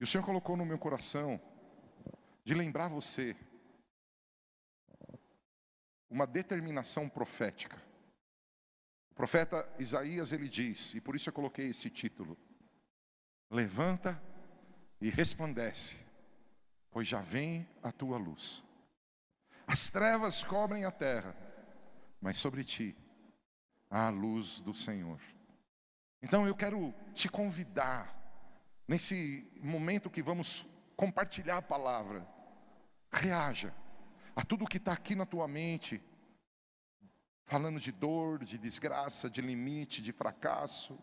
E o Senhor colocou no meu coração de lembrar você uma determinação profética. O profeta Isaías ele diz, e por isso eu coloquei esse título: Levanta e resplandece, pois já vem a tua luz. As trevas cobrem a terra, mas sobre ti há a luz do Senhor. Então eu quero te convidar, nesse momento que vamos compartilhar a palavra, reaja a tudo que está aqui na tua mente, falando de dor, de desgraça, de limite, de fracasso,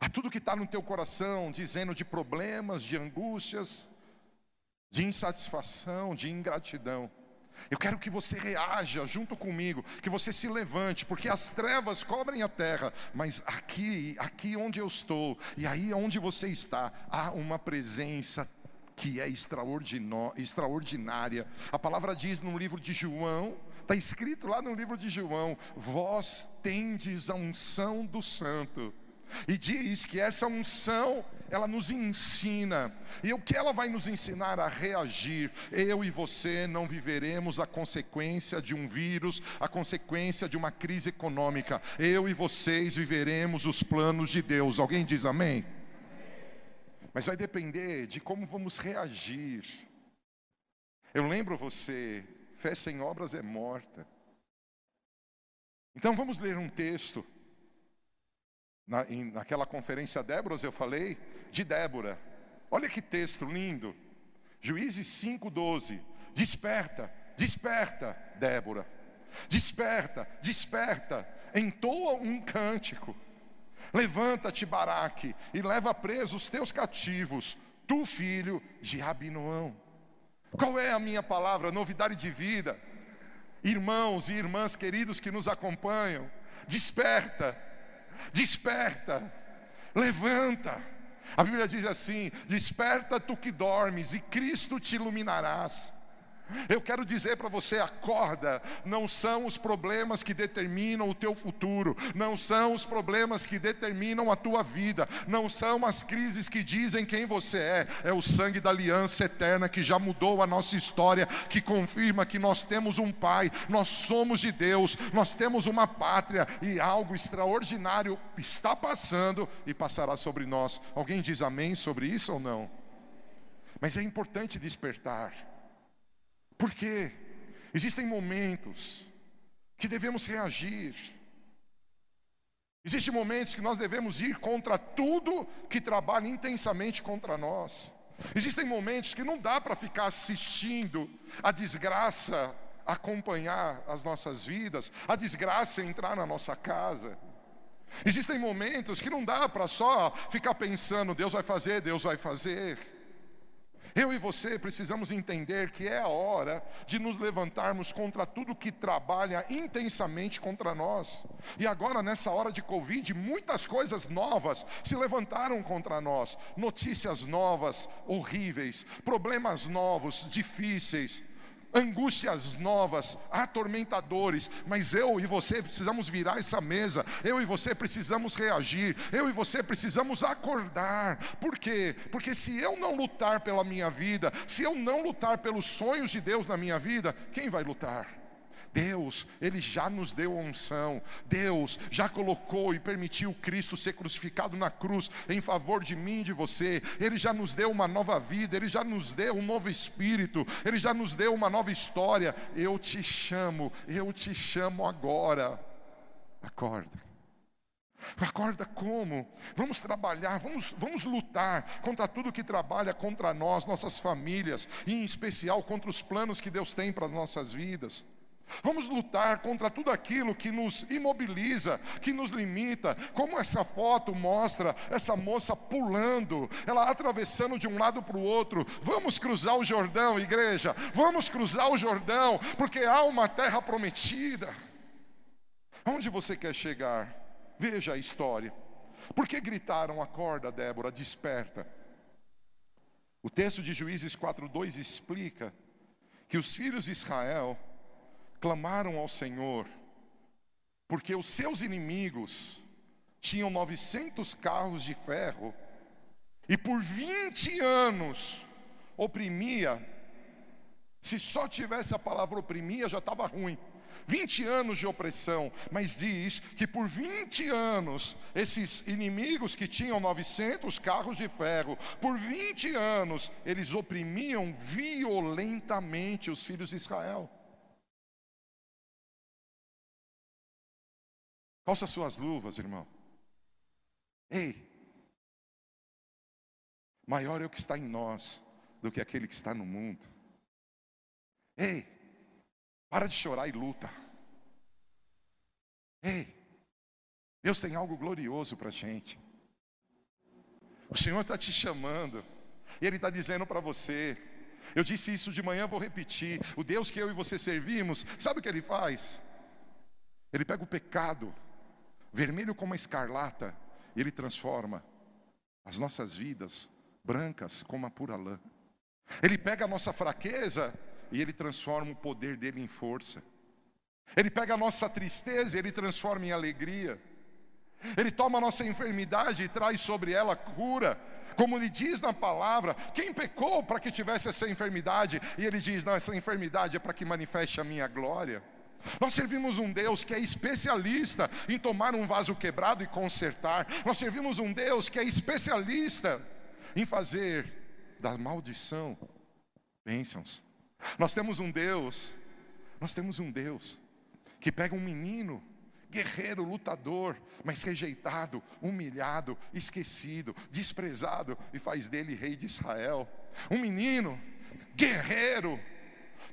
a tudo que está no teu coração, dizendo de problemas, de angústias, de insatisfação, de ingratidão. Eu quero que você reaja junto comigo, que você se levante, porque as trevas cobrem a terra, mas aqui, aqui onde eu estou, e aí onde você está, há uma presença que é extraordinária. A palavra diz no livro de João, está escrito lá no livro de João: Vós tendes a unção do Santo. E diz que essa unção, ela nos ensina. E o que ela vai nos ensinar a reagir? Eu e você não viveremos a consequência de um vírus, a consequência de uma crise econômica. Eu e vocês viveremos os planos de Deus. Alguém diz amém? Mas vai depender de como vamos reagir. Eu lembro você, fé sem obras é morta. Então vamos ler um texto na, em, naquela conferência Débora, eu falei de Débora. Olha que texto lindo. Juízes 5,12. Desperta, desperta, Débora. Desperta, desperta. Entoa um cântico. Levanta-te, Baraque, e leva preso os teus cativos, tu filho de Abinoão. Qual é a minha palavra? Novidade de vida. Irmãos e irmãs queridos que nos acompanham, desperta, desperta, levanta. A Bíblia diz assim: desperta tu que dormes, e Cristo te iluminarás. Eu quero dizer para você: acorda, não são os problemas que determinam o teu futuro, não são os problemas que determinam a tua vida, não são as crises que dizem quem você é, é o sangue da aliança eterna que já mudou a nossa história, que confirma que nós temos um Pai, nós somos de Deus, nós temos uma pátria e algo extraordinário está passando e passará sobre nós. Alguém diz amém sobre isso ou não? Mas é importante despertar. Porque existem momentos que devemos reagir. Existem momentos que nós devemos ir contra tudo que trabalha intensamente contra nós. Existem momentos que não dá para ficar assistindo a desgraça acompanhar as nossas vidas, a desgraça entrar na nossa casa. Existem momentos que não dá para só ficar pensando, Deus vai fazer, Deus vai fazer. Eu e você precisamos entender que é a hora de nos levantarmos contra tudo que trabalha intensamente contra nós. E agora, nessa hora de Covid, muitas coisas novas se levantaram contra nós. Notícias novas, horríveis, problemas novos, difíceis angústias novas, atormentadores, mas eu e você precisamos virar essa mesa, eu e você precisamos reagir, eu e você precisamos acordar. Por quê? Porque se eu não lutar pela minha vida, se eu não lutar pelos sonhos de Deus na minha vida, quem vai lutar? Deus, Ele já nos deu a unção, Deus já colocou e permitiu Cristo ser crucificado na cruz em favor de mim e de você, Ele já nos deu uma nova vida, Ele já nos deu um novo espírito, Ele já nos deu uma nova história. Eu te chamo, eu te chamo agora, acorda. Acorda como? Vamos trabalhar, vamos, vamos lutar contra tudo que trabalha contra nós, nossas famílias, e em especial contra os planos que Deus tem para as nossas vidas. Vamos lutar contra tudo aquilo que nos imobiliza, que nos limita, como essa foto mostra essa moça pulando, ela atravessando de um lado para o outro. Vamos cruzar o Jordão, igreja, vamos cruzar o Jordão, porque há uma terra prometida. Onde você quer chegar? Veja a história. Por que gritaram, acorda, Débora, desperta? O texto de Juízes 4,2 explica que os filhos de Israel clamaram ao Senhor, porque os seus inimigos tinham 900 carros de ferro e por 20 anos oprimia, se só tivesse a palavra oprimia já estava ruim. 20 anos de opressão, mas diz que por 20 anos, esses inimigos que tinham 900 carros de ferro, por 20 anos, eles oprimiam violentamente os filhos de Israel. Calça suas luvas, irmão. Ei, maior é o que está em nós do que aquele que está no mundo. Ei, para de chorar e luta. Ei, Deus tem algo glorioso para a gente. O Senhor está te chamando, e Ele está dizendo para você. Eu disse isso de manhã, vou repetir. O Deus que eu e você servimos, sabe o que Ele faz? Ele pega o pecado, vermelho como a escarlata, Ele transforma as nossas vidas brancas como a pura lã. Ele pega a nossa fraqueza e Ele transforma o poder dele em força. Ele pega a nossa tristeza e Ele transforma em alegria. Ele toma a nossa enfermidade e traz sobre ela cura. Como ele diz na palavra, quem pecou para que tivesse essa enfermidade? E ele diz: Não, essa enfermidade é para que manifeste a minha glória. Nós servimos um Deus que é especialista em tomar um vaso quebrado e consertar. Nós servimos um Deus que é especialista em fazer da maldição bênçãos. Nós temos um Deus, nós temos um Deus que pega um menino, guerreiro, lutador, mas rejeitado, humilhado, esquecido, desprezado e faz dele rei de Israel. Um menino, guerreiro,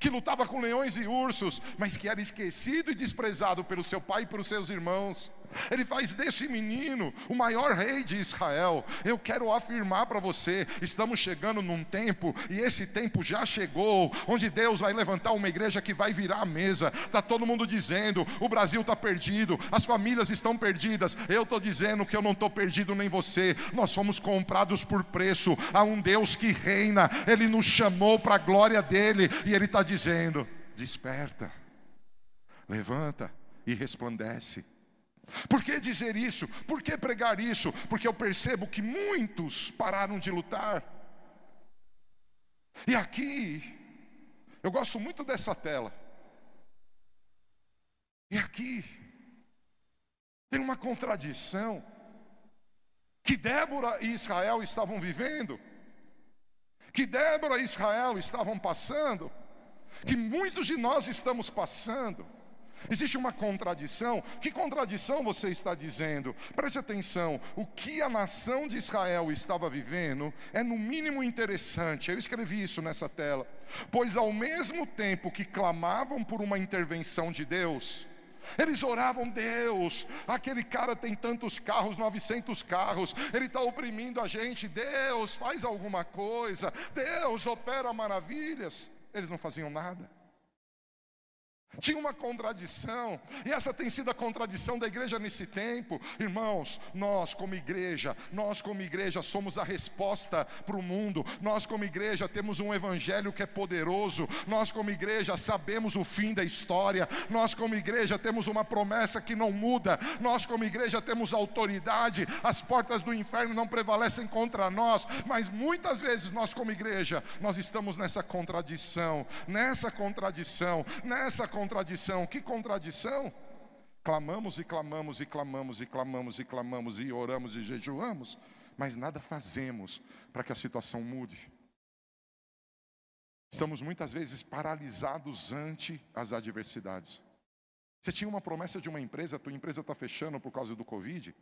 que lutava com leões e ursos, mas que era esquecido e desprezado pelo seu pai e pelos seus irmãos. Ele faz desse menino o maior rei de Israel. Eu quero afirmar para você: estamos chegando num tempo, e esse tempo já chegou, onde Deus vai levantar uma igreja que vai virar a mesa. Está todo mundo dizendo: o Brasil está perdido, as famílias estão perdidas. Eu estou dizendo que eu não estou perdido nem você. Nós fomos comprados por preço. Há um Deus que reina, Ele nos chamou para a glória dele, e Ele está dizendo: desperta, levanta e resplandece. Por que dizer isso? Por que pregar isso? Porque eu percebo que muitos pararam de lutar. E aqui, eu gosto muito dessa tela. E aqui, tem uma contradição que Débora e Israel estavam vivendo, que Débora e Israel estavam passando, que muitos de nós estamos passando. Existe uma contradição. Que contradição você está dizendo? Preste atenção. O que a nação de Israel estava vivendo é, no mínimo, interessante. Eu escrevi isso nessa tela. Pois, ao mesmo tempo que clamavam por uma intervenção de Deus, eles oravam, Deus, aquele cara tem tantos carros, 900 carros, ele está oprimindo a gente, Deus, faz alguma coisa, Deus opera maravilhas. Eles não faziam nada. Tinha uma contradição, e essa tem sido a contradição da igreja nesse tempo. Irmãos, nós como igreja, nós como igreja somos a resposta para o mundo. Nós como igreja temos um evangelho que é poderoso. Nós como igreja sabemos o fim da história. Nós como igreja temos uma promessa que não muda. Nós como igreja temos autoridade. As portas do inferno não prevalecem contra nós, mas muitas vezes nós como igreja, nós estamos nessa contradição, nessa contradição, nessa contradição contradição. Que contradição? Clamamos e clamamos e clamamos e clamamos e clamamos e oramos e jejuamos, mas nada fazemos para que a situação mude. Estamos muitas vezes paralisados ante as adversidades. Você tinha uma promessa de uma empresa, a tua empresa está fechando por causa do Covid.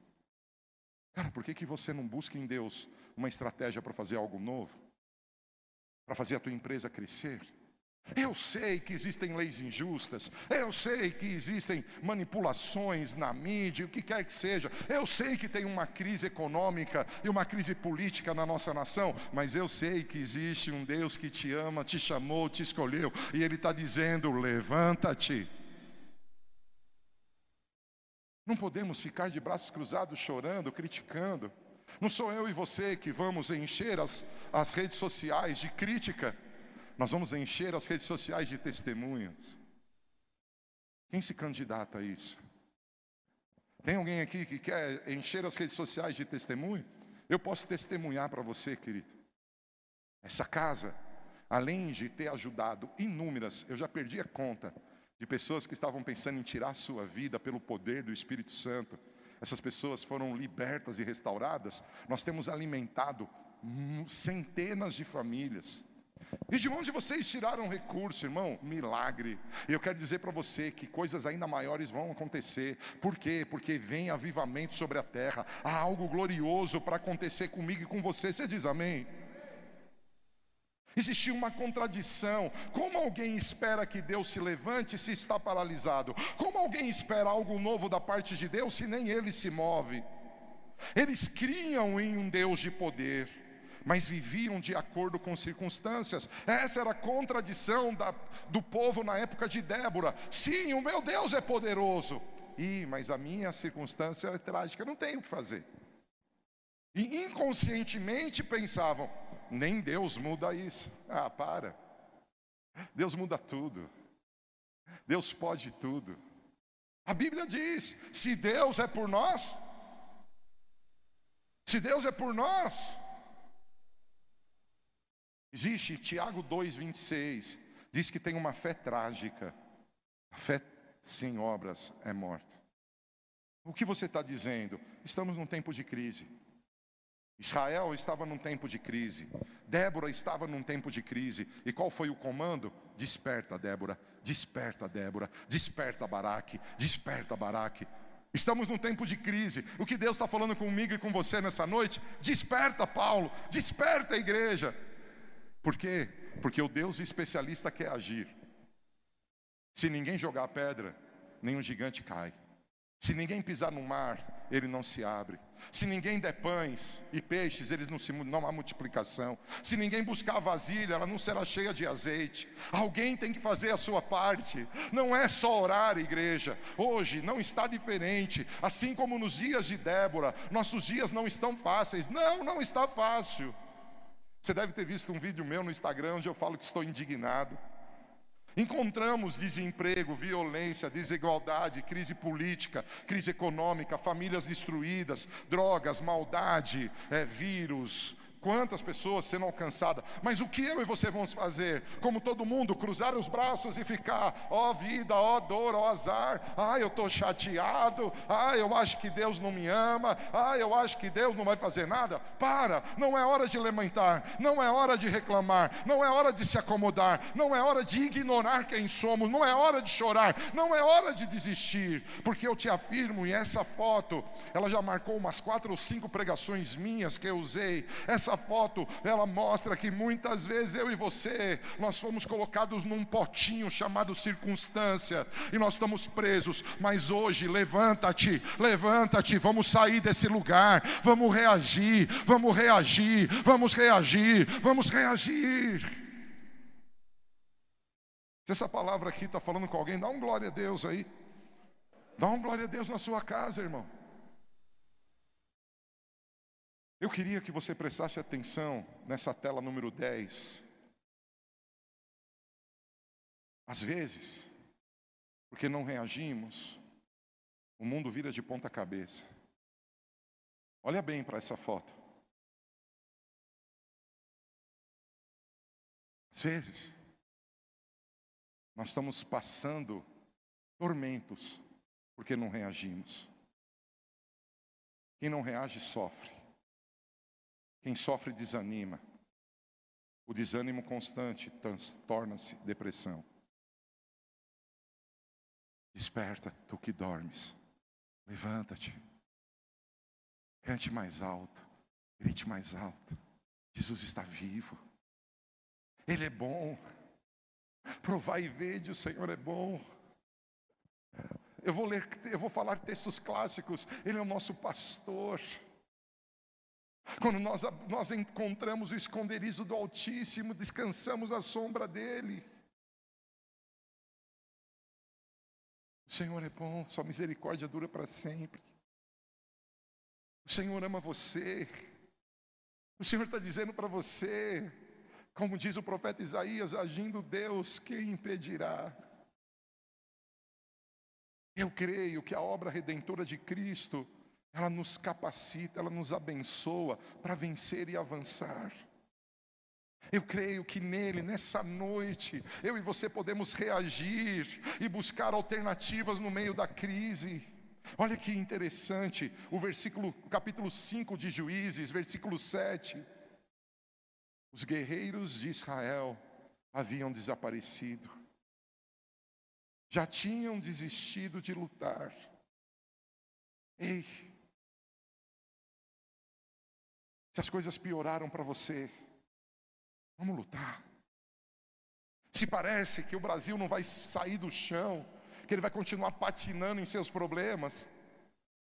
Cara, por que, que você não busca em Deus uma estratégia para fazer algo novo? Para fazer a tua empresa crescer? Eu sei que existem leis injustas, eu sei que existem manipulações na mídia, o que quer que seja, eu sei que tem uma crise econômica e uma crise política na nossa nação, mas eu sei que existe um Deus que te ama, te chamou, te escolheu, e Ele está dizendo: levanta-te. Não podemos ficar de braços cruzados chorando, criticando. Não sou eu e você que vamos encher as, as redes sociais de crítica. Nós vamos encher as redes sociais de testemunhas. Quem se candidata a isso? Tem alguém aqui que quer encher as redes sociais de testemunho? Eu posso testemunhar para você, querido. Essa casa, além de ter ajudado inúmeras, eu já perdi a conta de pessoas que estavam pensando em tirar a sua vida pelo poder do Espírito Santo. Essas pessoas foram libertas e restauradas. Nós temos alimentado centenas de famílias. E de onde vocês tiraram recurso, irmão? Milagre. Eu quero dizer para você que coisas ainda maiores vão acontecer. Por quê? Porque vem avivamento sobre a terra. Há algo glorioso para acontecer comigo e com você. Você diz amém? Existia uma contradição. Como alguém espera que Deus se levante se está paralisado? Como alguém espera algo novo da parte de Deus se nem ele se move? Eles criam em um Deus de poder mas viviam de acordo com circunstâncias. Essa era a contradição da, do povo na época de Débora. Sim, o meu Deus é poderoso. Ih, mas a minha circunstância é trágica, não tenho o que fazer. E inconscientemente pensavam: nem Deus muda isso. Ah, para. Deus muda tudo. Deus pode tudo. A Bíblia diz: se Deus é por nós, se Deus é por nós, Existe Tiago 2,26, diz que tem uma fé trágica. A fé sem obras é morta. O que você está dizendo? Estamos num tempo de crise. Israel estava num tempo de crise. Débora estava num tempo de crise. E qual foi o comando? Desperta, Débora. Desperta, Débora. Desperta, Baraque. Desperta, Baraque. Estamos num tempo de crise. O que Deus está falando comigo e com você nessa noite? Desperta, Paulo. Desperta, igreja. Por quê? Porque o Deus especialista quer agir. Se ninguém jogar pedra, nenhum gigante cai. Se ninguém pisar no mar, ele não se abre. Se ninguém der pães e peixes, eles não, se, não há multiplicação. Se ninguém buscar a vasilha, ela não será cheia de azeite. Alguém tem que fazer a sua parte. Não é só orar, igreja. Hoje não está diferente. Assim como nos dias de Débora, nossos dias não estão fáceis. Não, não está fácil. Você deve ter visto um vídeo meu no Instagram onde eu falo que estou indignado. Encontramos desemprego, violência, desigualdade, crise política, crise econômica, famílias destruídas, drogas, maldade, é, vírus, Quantas pessoas sendo alcançadas, mas o que eu e você vamos fazer? Como todo mundo, cruzar os braços e ficar, ó oh, vida, ó oh, dor, ó oh, azar, ah, eu estou chateado, ah, eu acho que Deus não me ama, ah, eu acho que Deus não vai fazer nada. Para, não é hora de lamentar, não é hora de reclamar, não é hora de se acomodar, não é hora de ignorar quem somos, não é hora de chorar, não é hora de desistir, porque eu te afirmo, e essa foto, ela já marcou umas quatro ou cinco pregações minhas que eu usei, essa essa foto, ela mostra que muitas vezes eu e você, nós fomos colocados num potinho chamado circunstância, e nós estamos presos, mas hoje, levanta-te, levanta-te, vamos sair desse lugar, vamos reagir, vamos reagir, vamos reagir, vamos reagir. Se essa palavra aqui está falando com alguém, dá um glória a Deus aí. Dá um glória a Deus na sua casa, irmão. Eu queria que você prestasse atenção nessa tela número 10. Às vezes, porque não reagimos, o mundo vira de ponta cabeça. Olha bem para essa foto. Às vezes, nós estamos passando tormentos porque não reagimos. Quem não reage sofre. Quem sofre desanima. O desânimo constante torna-se depressão. Desperta, tu que dormes. Levanta-te. Cante mais alto. Grite mais alto. Jesus está vivo. Ele é bom. Provai e vede, o Senhor é bom. Eu vou ler, eu vou falar textos clássicos. Ele é o nosso pastor. Quando nós, nós encontramos o esconderijo do Altíssimo, descansamos à sombra dEle. O Senhor é bom, Sua misericórdia dura para sempre. O Senhor ama você. O Senhor está dizendo para você, como diz o profeta Isaías, agindo Deus, quem impedirá? Eu creio que a obra redentora de Cristo ela nos capacita, ela nos abençoa para vencer e avançar. Eu creio que nele, nessa noite, eu e você podemos reagir e buscar alternativas no meio da crise. Olha que interessante, o versículo, capítulo 5 de Juízes, versículo 7. Os guerreiros de Israel haviam desaparecido, já tinham desistido de lutar. Ei, se as coisas pioraram para você, vamos lutar. Se parece que o Brasil não vai sair do chão, que ele vai continuar patinando em seus problemas,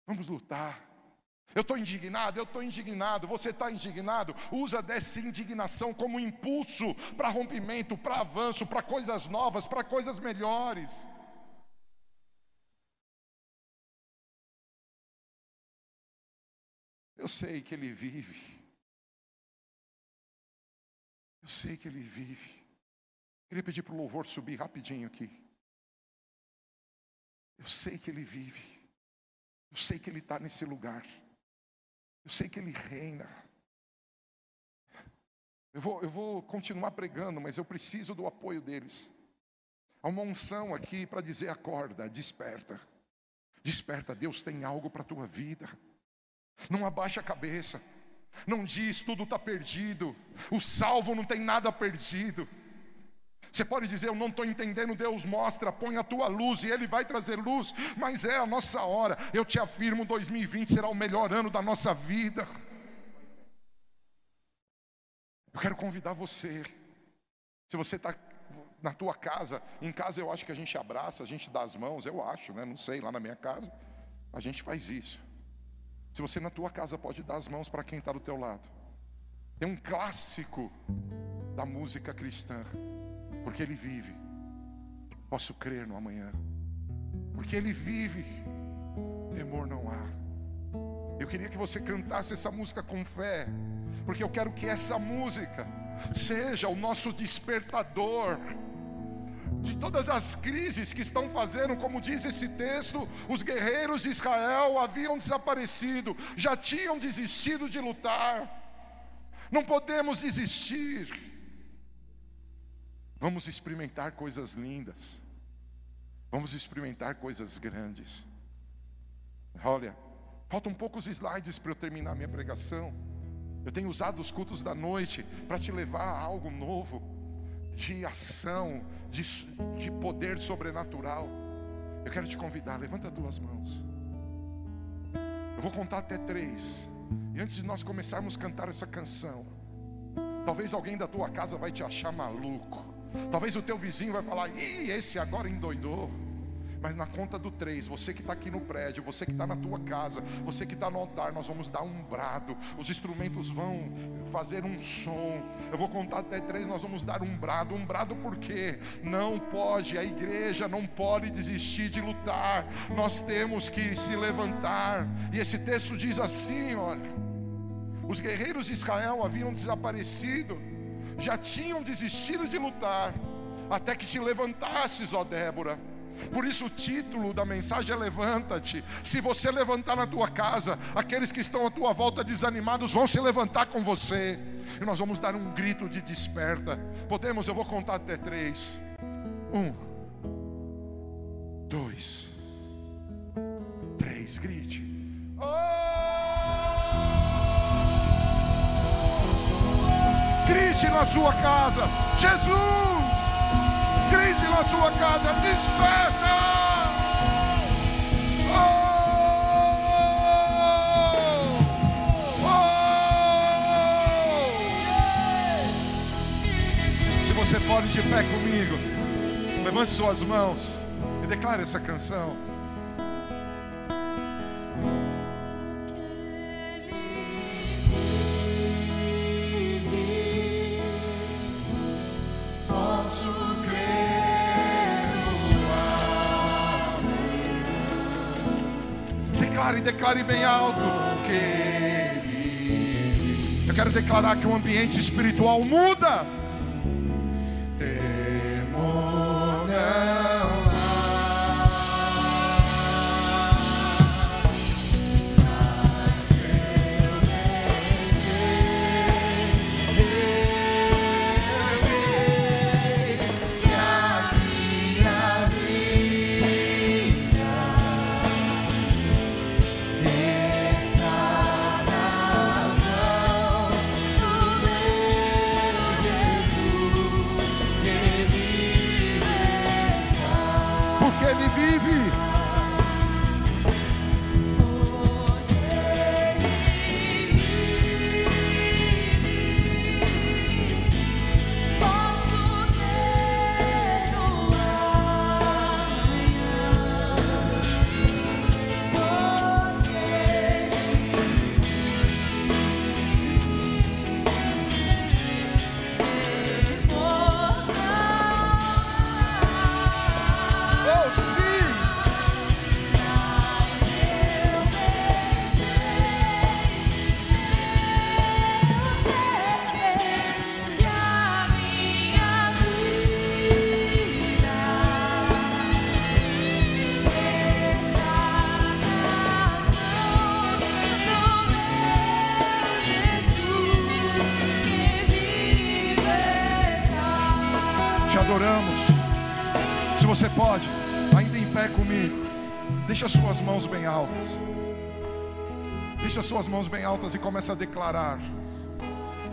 vamos lutar. Eu estou indignado, eu estou indignado, você está indignado, usa dessa indignação como impulso para rompimento, para avanço, para coisas novas, para coisas melhores. Eu sei que ele vive. Eu sei que ele vive. Queria pedir para o louvor subir rapidinho aqui. Eu sei que ele vive. Eu sei que ele está nesse lugar. Eu sei que ele reina. Eu vou, eu vou continuar pregando, mas eu preciso do apoio deles. Há uma unção aqui para dizer: acorda, desperta. Desperta, Deus tem algo para a tua vida. Não abaixa a cabeça. Não diz tudo está perdido. O salvo não tem nada perdido. Você pode dizer, eu não estou entendendo, Deus mostra, põe a tua luz e Ele vai trazer luz, mas é a nossa hora. Eu te afirmo, 2020 será o melhor ano da nossa vida. Eu quero convidar você, se você está na tua casa, em casa eu acho que a gente abraça, a gente dá as mãos, eu acho, né? Não sei, lá na minha casa, a gente faz isso. Se você na tua casa pode dar as mãos para quem está do teu lado. É um clássico da música cristã, porque ele vive. Posso crer no amanhã, porque ele vive. Temor não há. Eu queria que você cantasse essa música com fé, porque eu quero que essa música seja o nosso despertador de todas as crises que estão fazendo, como diz esse texto, os guerreiros de Israel haviam desaparecido, já tinham desistido de lutar. Não podemos desistir. Vamos experimentar coisas lindas. Vamos experimentar coisas grandes. Olha, faltam poucos slides para eu terminar minha pregação. Eu tenho usado os cultos da noite para te levar a algo novo de ação, de, de poder sobrenatural. Eu quero te convidar, levanta as tuas mãos. Eu vou contar até três. E antes de nós começarmos a cantar essa canção, talvez alguém da tua casa vai te achar maluco. Talvez o teu vizinho vai falar: Ih, esse agora endoidou. Mas na conta do três, você que está aqui no prédio, você que está na tua casa, você que está no altar, nós vamos dar um brado. Os instrumentos vão fazer um som. Eu vou contar até três, nós vamos dar um brado. Um brado porque não pode, a igreja não pode desistir de lutar. Nós temos que se levantar. E esse texto diz assim: olha, os guerreiros de Israel haviam desaparecido, já tinham desistido de lutar, até que te levantasses, ó Débora por isso o título da mensagem é levanta-te. Se você levantar na tua casa, aqueles que estão à tua volta desanimados vão se levantar com você. E nós vamos dar um grito de desperta. Podemos? Eu vou contar até três. Um, dois, três. Grite. Oh! Grite na sua casa. Jesus! Crise na sua casa, desperta! Oh! Oh! Se você pode de pé comigo, levante suas mãos e declare essa canção. Declare, bem alto. Eu quero declarar que o ambiente espiritual muda. Comigo, deixa as suas mãos bem altas. Deixa as suas mãos bem altas e começa a declarar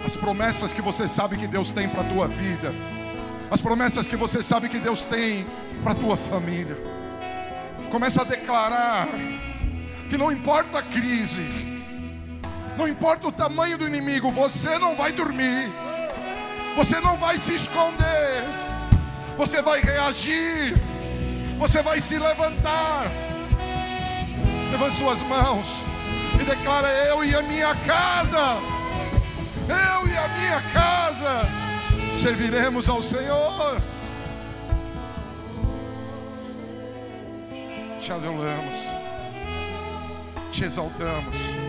as promessas que você sabe que Deus tem para a tua vida, as promessas que você sabe que Deus tem para a tua família. Começa a declarar que não importa a crise, não importa o tamanho do inimigo, você não vai dormir, você não vai se esconder, você vai reagir, você vai se levantar. Levante suas mãos e declara: Eu e a minha casa, eu e a minha casa serviremos ao Senhor. Te adoramos, te exaltamos.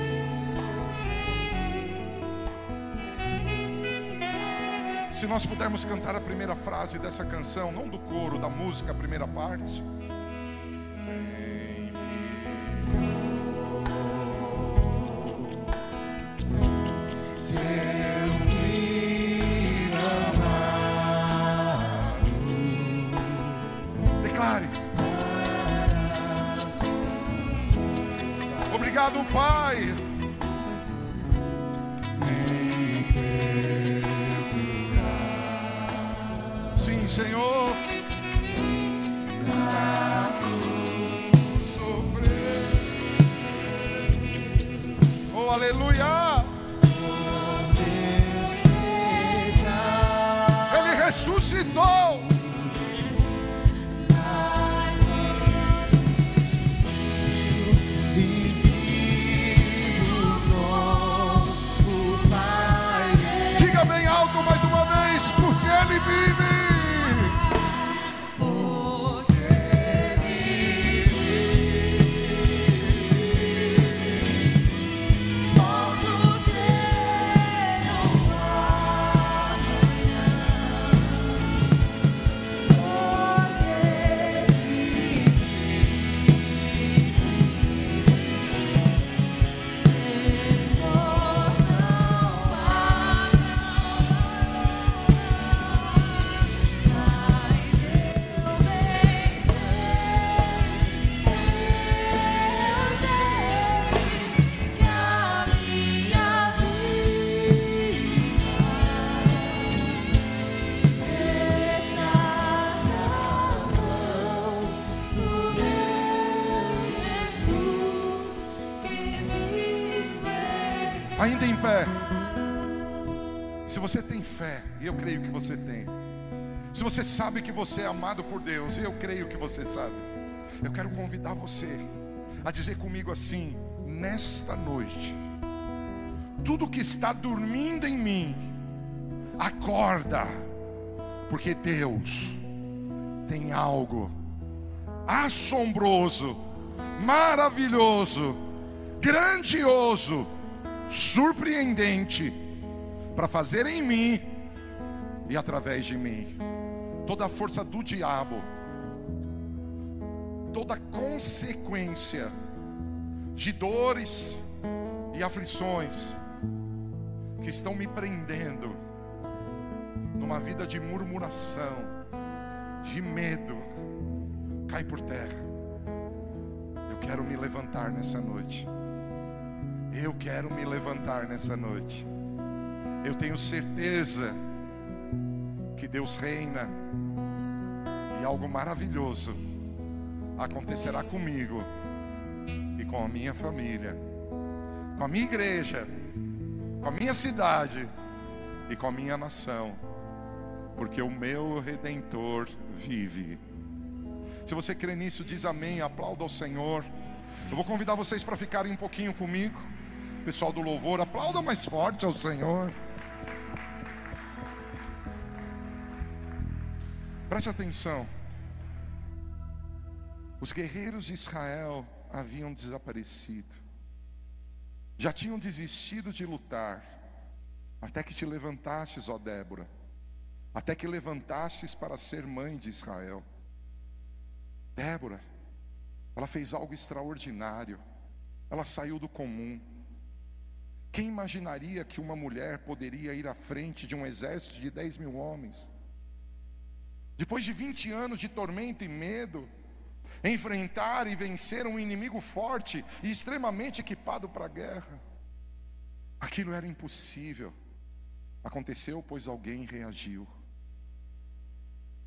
Se nós pudermos cantar a primeira frase dessa canção, não do coro, da música, a primeira parte. Declare. Obrigado, Pai. Aleluia. Ele ressuscitou. Fé, e eu creio que você tem. Se você sabe que você é amado por Deus, e eu creio que você sabe. Eu quero convidar você a dizer comigo assim: nesta noite, tudo que está dormindo em mim, acorda, porque Deus tem algo assombroso, maravilhoso, grandioso, surpreendente para fazer em mim e através de mim. Toda a força do diabo, toda consequência de dores e aflições que estão me prendendo numa vida de murmuração, de medo, cai por terra. Eu quero me levantar nessa noite. Eu quero me levantar nessa noite. Eu tenho certeza que Deus reina e algo maravilhoso acontecerá comigo e com a minha família, com a minha igreja, com a minha cidade e com a minha nação, porque o meu redentor vive. Se você crê nisso, diz amém, aplauda ao Senhor. Eu vou convidar vocês para ficarem um pouquinho comigo. Pessoal do louvor, aplauda mais forte ao Senhor. Preste atenção. Os guerreiros de Israel haviam desaparecido. Já tinham desistido de lutar. Até que te levantasses, ó Débora. Até que levantasses para ser mãe de Israel. Débora, ela fez algo extraordinário. Ela saiu do comum. Quem imaginaria que uma mulher poderia ir à frente de um exército de 10 mil homens? Depois de 20 anos de tormento e medo, enfrentar e vencer um inimigo forte e extremamente equipado para a guerra. Aquilo era impossível. Aconteceu pois alguém reagiu.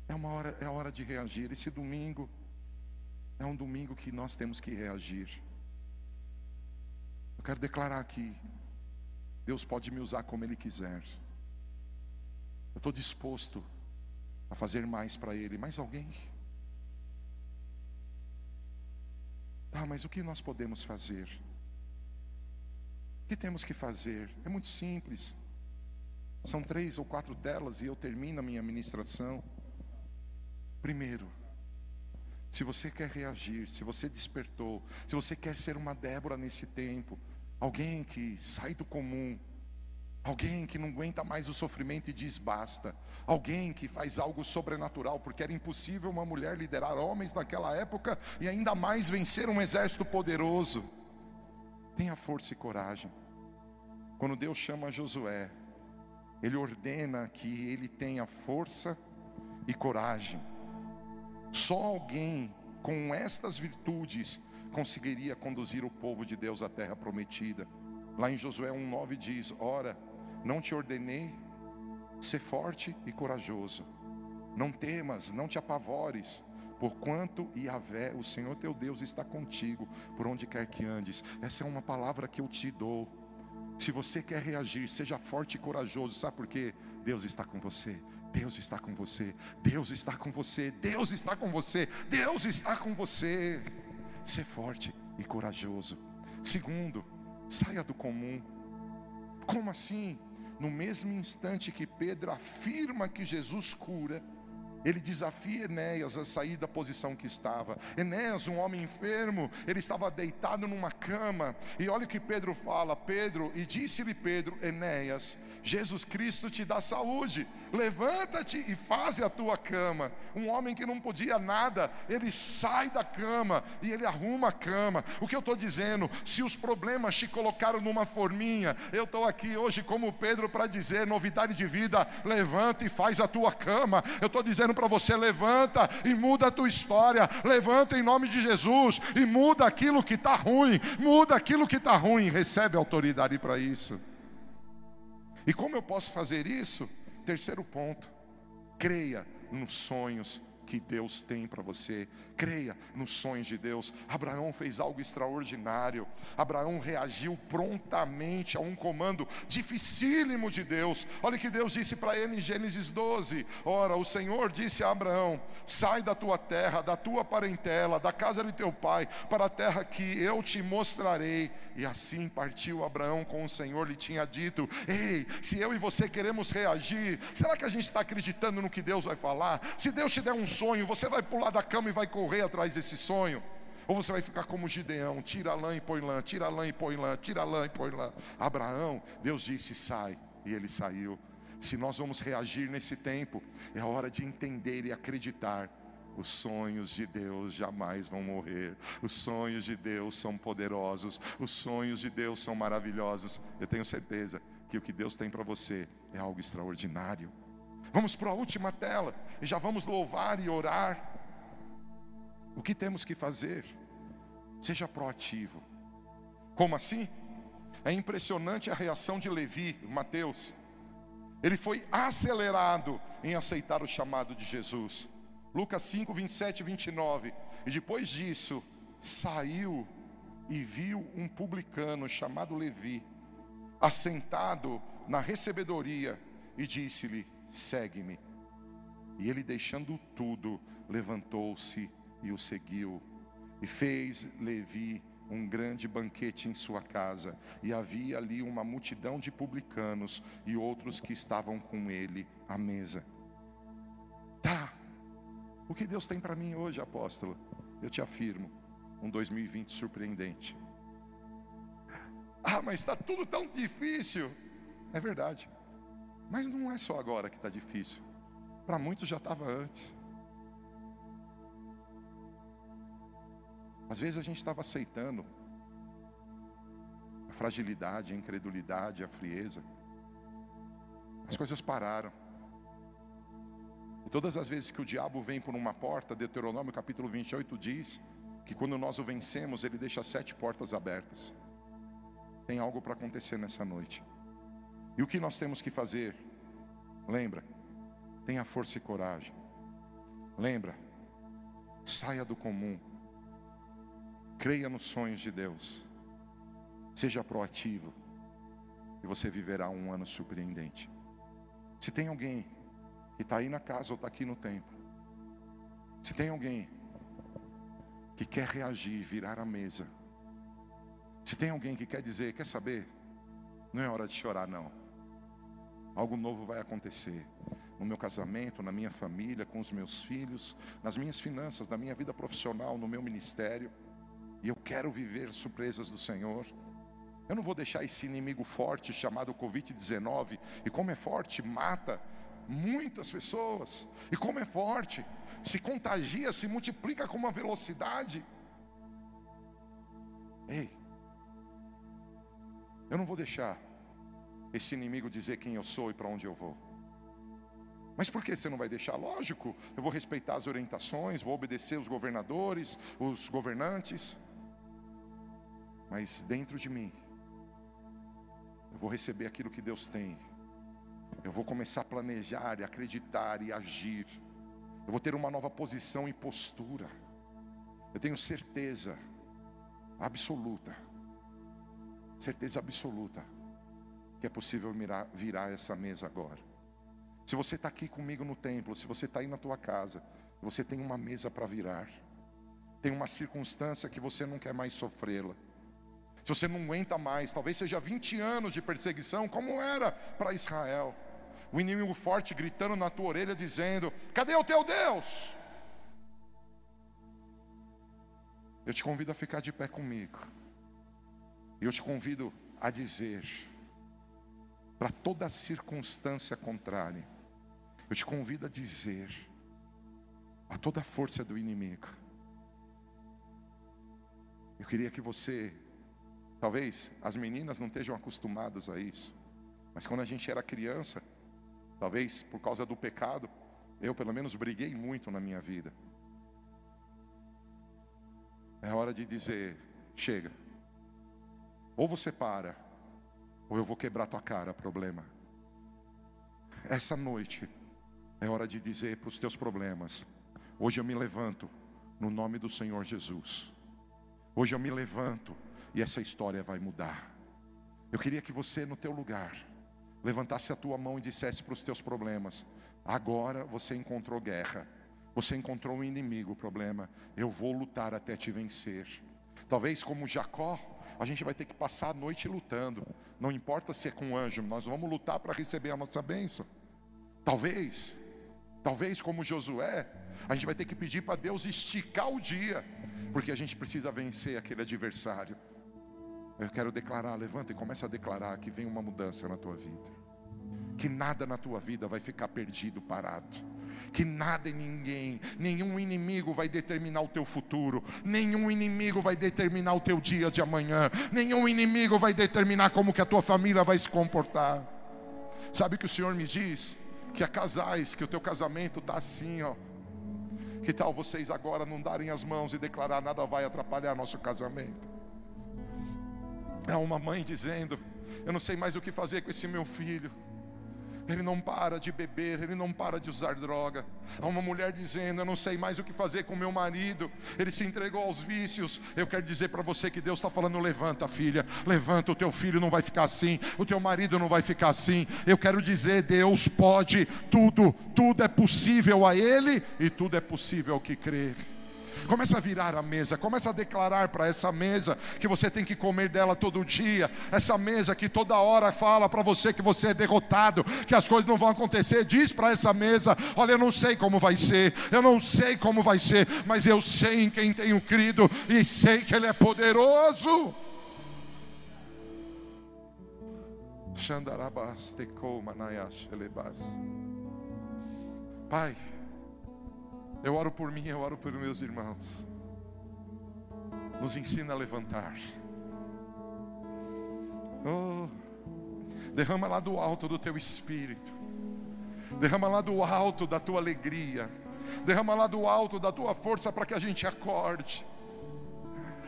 É uma hora, é hora de reagir. Esse domingo é um domingo que nós temos que reagir. Eu quero declarar aqui, Deus pode me usar como Ele quiser. Eu estou disposto a fazer mais para Ele. Mais alguém? Ah, mas o que nós podemos fazer? O que temos que fazer? É muito simples. São três ou quatro telas e eu termino a minha ministração. Primeiro, se você quer reagir, se você despertou, se você quer ser uma Débora nesse tempo, alguém que sai do comum, alguém que não aguenta mais o sofrimento e diz basta, alguém que faz algo sobrenatural, porque era impossível uma mulher liderar homens naquela época e ainda mais vencer um exército poderoso. Tenha força e coragem. Quando Deus chama Josué, Ele ordena que ele tenha força e coragem. Só alguém com estas virtudes conseguiria conduzir o povo de Deus à terra prometida. Lá em Josué 1,9 diz: Ora, não te ordenei, ser forte e corajoso. Não temas, não te apavores, porquanto Yahvé, o Senhor teu Deus, está contigo, por onde quer que andes. Essa é uma palavra que eu te dou. Se você quer reagir, seja forte e corajoso, sabe por quê? Deus está com você. Deus está com você, Deus está com você, Deus está com você, Deus está com você. Ser forte e corajoso. Segundo, saia do comum. Como assim? No mesmo instante que Pedro afirma que Jesus cura, ele desafia Enéas a sair da posição que estava. Enéas, um homem enfermo, ele estava deitado numa cama. E olha o que Pedro fala: Pedro, e disse-lhe Pedro, Enéas, Jesus Cristo te dá saúde. Levanta-te e faze a tua cama. Um homem que não podia nada, ele sai da cama e ele arruma a cama. O que eu estou dizendo? Se os problemas te colocaram numa forminha, eu estou aqui hoje como Pedro para dizer novidade de vida. Levanta e faz a tua cama. Eu estou dizendo para você: levanta e muda a tua história. Levanta em nome de Jesus e muda aquilo que está ruim. Muda aquilo que está ruim. Recebe autoridade para isso. E como eu posso fazer isso? Terceiro ponto: creia nos sonhos que Deus tem para você. Creia nos sonhos de Deus. Abraão fez algo extraordinário. Abraão reagiu prontamente a um comando dificílimo de Deus. Olha que Deus disse para ele em Gênesis 12: Ora, o Senhor disse a Abraão: Sai da tua terra, da tua parentela, da casa de teu pai, para a terra que eu te mostrarei. E assim partiu Abraão com o Senhor lhe tinha dito: Ei, se eu e você queremos reagir, será que a gente está acreditando no que Deus vai falar? Se Deus te der um sonho, você vai pular da cama e vai correr atrás desse sonho? Ou você vai ficar como Gideão, tira lã e põe lã, tira lã e põe lã, tira lã e põe lã. Abraão, Deus disse: sai, e ele saiu. Se nós vamos reagir nesse tempo, é hora de entender e acreditar. Os sonhos de Deus jamais vão morrer. Os sonhos de Deus são poderosos. Os sonhos de Deus são maravilhosos. Eu tenho certeza que o que Deus tem para você é algo extraordinário. Vamos para a última tela e já vamos louvar e orar. O que temos que fazer? Seja proativo. Como assim? É impressionante a reação de Levi, Mateus. Ele foi acelerado em aceitar o chamado de Jesus. Lucas 5, 27 e 29. E depois disso, saiu e viu um publicano chamado Levi, assentado na recebedoria, e disse-lhe: segue-me. E ele, deixando tudo, levantou-se e o seguiu. E fez Levi um grande banquete em sua casa, e havia ali uma multidão de publicanos e outros que estavam com ele à mesa. Tá, o que Deus tem para mim hoje, apóstolo? Eu te afirmo, um 2020 surpreendente. Ah, mas está tudo tão difícil. É verdade. Mas não é só agora que está difícil. Para muitos já estava antes. Às vezes a gente estava aceitando a fragilidade, a incredulidade, a frieza. As coisas pararam. E todas as vezes que o diabo vem por uma porta, Deuteronômio capítulo 28 diz que quando nós o vencemos, ele deixa sete portas abertas. Tem algo para acontecer nessa noite. E o que nós temos que fazer? Lembra, tenha força e coragem. Lembra, saia do comum. Creia nos sonhos de Deus. Seja proativo. E você viverá um ano surpreendente. Se tem alguém que está aí na casa ou está aqui no templo, se tem alguém que quer reagir, virar a mesa, se tem alguém que quer dizer, quer saber, não é hora de chorar, não. Algo novo vai acontecer no meu casamento, na minha família, com os meus filhos, nas minhas finanças, na minha vida profissional, no meu ministério. E eu quero viver surpresas do Senhor. Eu não vou deixar esse inimigo forte chamado Covid-19, e como é forte, mata muitas pessoas, e como é forte, se contagia, se multiplica com uma velocidade. Ei, eu não vou deixar esse inimigo dizer quem eu sou e para onde eu vou. Mas por que você não vai deixar? Lógico, eu vou respeitar as orientações, vou obedecer os governadores, os governantes. Mas dentro de mim, eu vou receber aquilo que Deus tem. Eu vou começar a planejar e acreditar e agir. Eu vou ter uma nova posição e postura. Eu tenho certeza absoluta, certeza absoluta, que é possível virar, virar essa mesa agora. Se você está aqui comigo no templo, se você está aí na tua casa, você tem uma mesa para virar, tem uma circunstância que você não quer mais sofrê-la se você não aguenta mais, talvez seja 20 anos de perseguição, como era para Israel. O inimigo forte gritando na tua orelha, dizendo: Cadê o teu Deus? Eu te convido a ficar de pé comigo. E eu te convido a dizer, para toda circunstância contrária, eu te convido a dizer, a toda força do inimigo, eu queria que você Talvez as meninas não estejam acostumadas a isso, mas quando a gente era criança, talvez por causa do pecado, eu pelo menos briguei muito na minha vida. É hora de dizer: chega, ou você para, ou eu vou quebrar tua cara, problema. Essa noite é hora de dizer para os teus problemas: hoje eu me levanto no nome do Senhor Jesus. Hoje eu me levanto e essa história vai mudar. Eu queria que você, no teu lugar, levantasse a tua mão e dissesse para os teus problemas: agora você encontrou guerra, você encontrou um inimigo, problema, eu vou lutar até te vencer. Talvez como Jacó, a gente vai ter que passar a noite lutando, não importa se é com anjo, nós vamos lutar para receber a nossa bênção. Talvez, talvez como Josué, a gente vai ter que pedir para Deus esticar o dia, porque a gente precisa vencer aquele adversário. Eu quero declarar, levanta e começa a declarar que vem uma mudança na tua vida. Que nada na tua vida vai ficar perdido, parado. Que nada e ninguém, nenhum inimigo vai determinar o teu futuro, nenhum inimigo vai determinar o teu dia de amanhã, nenhum inimigo vai determinar como que a tua família vai se comportar. Sabe o que o Senhor me diz? Que há casais, que o teu casamento está assim, ó. Que tal vocês agora não darem as mãos e declarar nada vai atrapalhar nosso casamento? É uma mãe dizendo: Eu não sei mais o que fazer com esse meu filho. Ele não para de beber, ele não para de usar droga. Há uma mulher dizendo: Eu não sei mais o que fazer com meu marido, ele se entregou aos vícios. Eu quero dizer para você que Deus está falando: Levanta, filha, levanta. O teu filho não vai ficar assim, o teu marido não vai ficar assim. Eu quero dizer: Deus pode tudo, tudo é possível a Ele e tudo é possível ao que crer. Começa a virar a mesa, começa a declarar para essa mesa que você tem que comer dela todo dia. Essa mesa que toda hora fala para você que você é derrotado, que as coisas não vão acontecer. Diz para essa mesa: Olha, eu não sei como vai ser, eu não sei como vai ser, mas eu sei em quem tenho crido e sei que Ele é poderoso. Pai, eu oro por mim, eu oro por meus irmãos. Nos ensina a levantar. Oh, derrama lá do alto do teu espírito. Derrama lá do alto da tua alegria. Derrama lá do alto da tua força para que a gente acorde.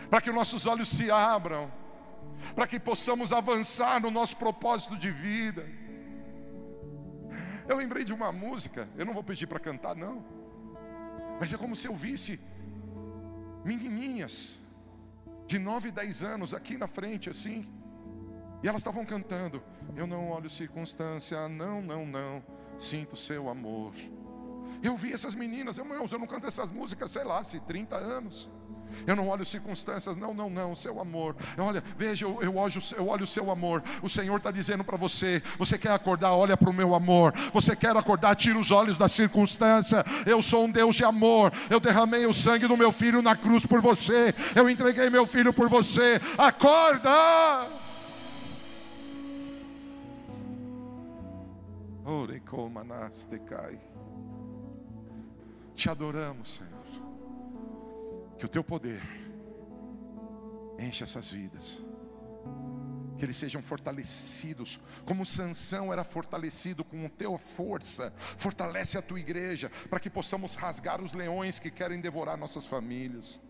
Para que nossos olhos se abram. Para que possamos avançar no nosso propósito de vida. Eu lembrei de uma música, eu não vou pedir para cantar, não. Mas é como se eu visse menininhas de 9 e 10 anos aqui na frente, assim. E elas estavam cantando: Eu não olho circunstância, não, não, não sinto seu amor. Eu vi essas meninas, eu, eu não canto essas músicas, sei lá, se 30 anos. Eu não olho circunstâncias, não, não, não, seu amor. Olha, veja, eu, eu, olho, eu olho o seu amor. O Senhor está dizendo para você: você quer acordar, olha para o meu amor. Você quer acordar, tira os olhos da circunstância. Eu sou um Deus de amor. Eu derramei o sangue do meu filho na cruz por você. Eu entreguei meu filho por você. Acorda! Te adoramos, Senhor. Que o teu poder enche essas vidas. Que eles sejam fortalecidos, como Sansão era fortalecido com a tua força. Fortalece a tua igreja, para que possamos rasgar os leões que querem devorar nossas famílias.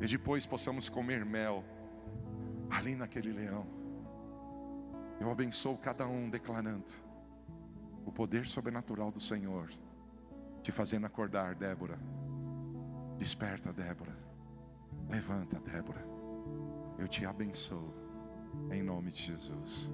E depois possamos comer mel ali naquele leão. Eu abençoo cada um declarando o poder sobrenatural do Senhor, te fazendo acordar, Débora. Desperta, Débora. Levanta, Débora. Eu te abençoo, em nome de Jesus.